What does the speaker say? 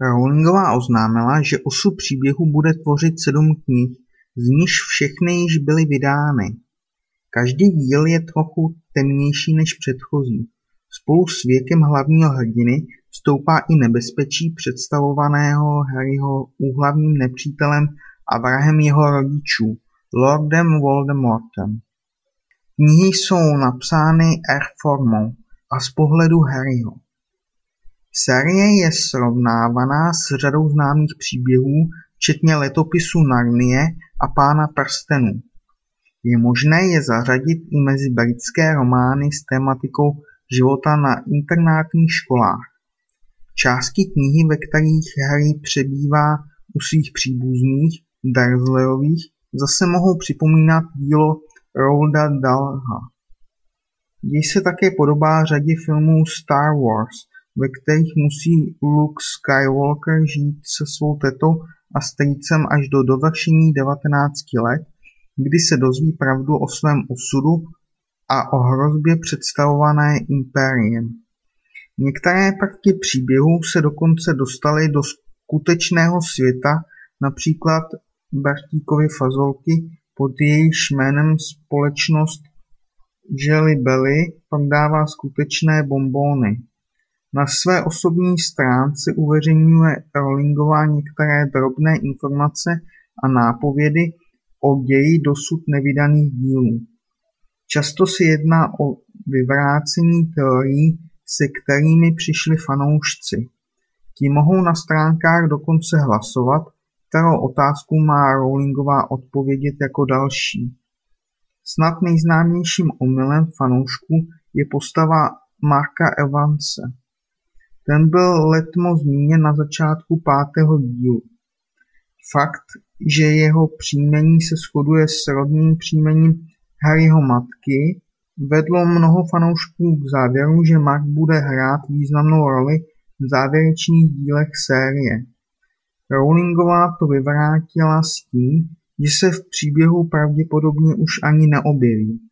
Rowlingová oznámila, že osud příběhu bude tvořit sedm knih, z nichž všechny již byly vydány. Každý díl je trochu temnější než předchozí. Spolu s věkem hlavního hrdiny stoupá i nebezpečí představovaného Harryho úhlavním nepřítelem a vrahem jeho rodičů, Lordem Voldemortem. Knihy jsou napsány R-formou a z pohledu Harryho. Série je srovnávaná s řadou známých příběhů včetně letopisu Narnie a Pána prstenů. Je možné je zařadit i mezi britské romány s tématikou života na internátních školách. Části knihy, ve kterých Harry přebývá u svých příbuzných, Dursleyových, zase mohou připomínat dílo Roalda Dahlha. Děj se také podobá řadě filmů Star Wars, ve kterých musí Luke Skywalker žít se svou tetou a strýcem až do dovršení 19 let, kdy se dozví pravdu o svém osudu a o hrozbě představované impériem. Některé prvky příběhu se dokonce dostaly do skutečného světa, například Bartíkovy fazolky, pod jejíž jménem společnost Jelly Belly prodává skutečné bonbony. Na své osobní stránce uveřejňuje Rowlingová některé drobné informace a nápovědy o ději dosud nevydaných dílů. Často se jedná o vyvrácení teorií, se kterými přišli fanoušci. Ti mohou na stránkách dokonce hlasovat, kterou otázku má Rowlingová odpovědět jako další. Snad nejznámějším omylem fanoušků je postava Marka Evanse. Ten byl letmo zmíněn na začátku pátého dílu. Fakt, že jeho příjmení se shoduje s rodným příjmením Harryho matky, vedlo mnoho fanoušků k závěru, že Mark bude hrát významnou roli v závěrečných dílech série. Rowlingová to vyvrátila s tím, že se v příběhu pravděpodobně už ani neobjeví.